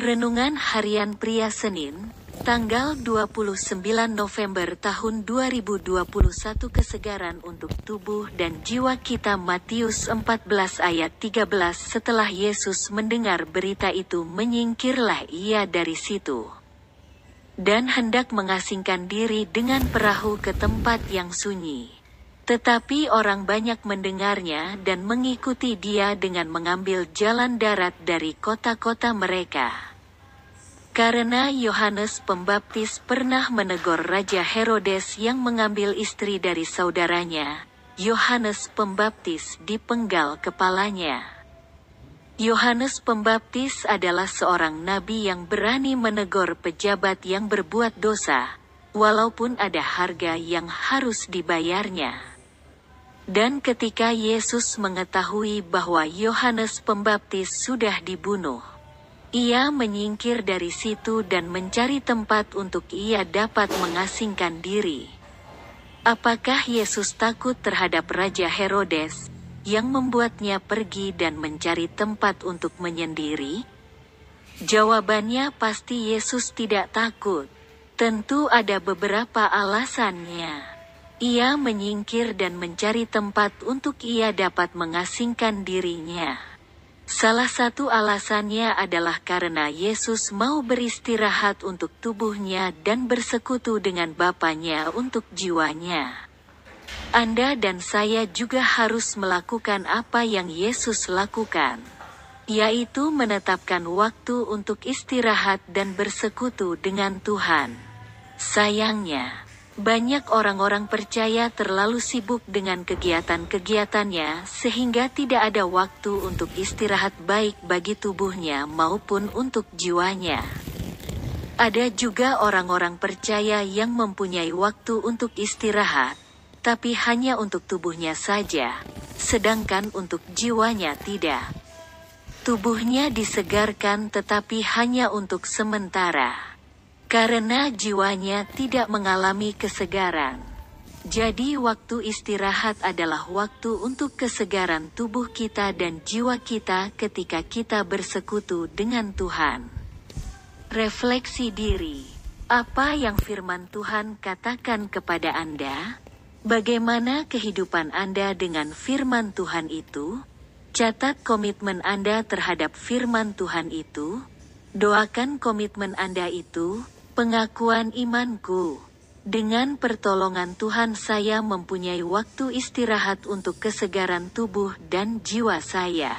Renungan Harian Pria Senin, tanggal 29 November tahun 2021 Kesegaran untuk tubuh dan jiwa kita Matius 14 ayat 13 Setelah Yesus mendengar berita itu menyingkirlah ia dari situ. Dan hendak mengasingkan diri dengan perahu ke tempat yang sunyi. Tetapi orang banyak mendengarnya dan mengikuti dia dengan mengambil jalan darat dari kota-kota mereka. Karena Yohanes Pembaptis pernah menegur Raja Herodes yang mengambil istri dari saudaranya, Yohanes Pembaptis dipenggal kepalanya. Yohanes Pembaptis adalah seorang nabi yang berani menegur pejabat yang berbuat dosa, walaupun ada harga yang harus dibayarnya. Dan ketika Yesus mengetahui bahwa Yohanes Pembaptis sudah dibunuh, ia menyingkir dari situ dan mencari tempat untuk ia dapat mengasingkan diri. Apakah Yesus takut terhadap Raja Herodes yang membuatnya pergi dan mencari tempat untuk menyendiri? Jawabannya pasti Yesus tidak takut. Tentu ada beberapa alasannya. Ia menyingkir dan mencari tempat untuk ia dapat mengasingkan dirinya. Salah satu alasannya adalah karena Yesus mau beristirahat untuk tubuhnya dan bersekutu dengan Bapaknya untuk jiwanya. Anda dan saya juga harus melakukan apa yang Yesus lakukan, yaitu menetapkan waktu untuk istirahat dan bersekutu dengan Tuhan. Sayangnya, banyak orang-orang percaya terlalu sibuk dengan kegiatan-kegiatannya sehingga tidak ada waktu untuk istirahat baik bagi tubuhnya maupun untuk jiwanya. Ada juga orang-orang percaya yang mempunyai waktu untuk istirahat, tapi hanya untuk tubuhnya saja, sedangkan untuk jiwanya tidak. Tubuhnya disegarkan tetapi hanya untuk sementara karena jiwanya tidak mengalami kesegaran. Jadi waktu istirahat adalah waktu untuk kesegaran tubuh kita dan jiwa kita ketika kita bersekutu dengan Tuhan. Refleksi diri. Apa yang firman Tuhan katakan kepada Anda? Bagaimana kehidupan Anda dengan firman Tuhan itu? Catat komitmen Anda terhadap firman Tuhan itu. Doakan komitmen Anda itu, Pengakuan imanku. Dengan pertolongan Tuhan saya mempunyai waktu istirahat untuk kesegaran tubuh dan jiwa saya.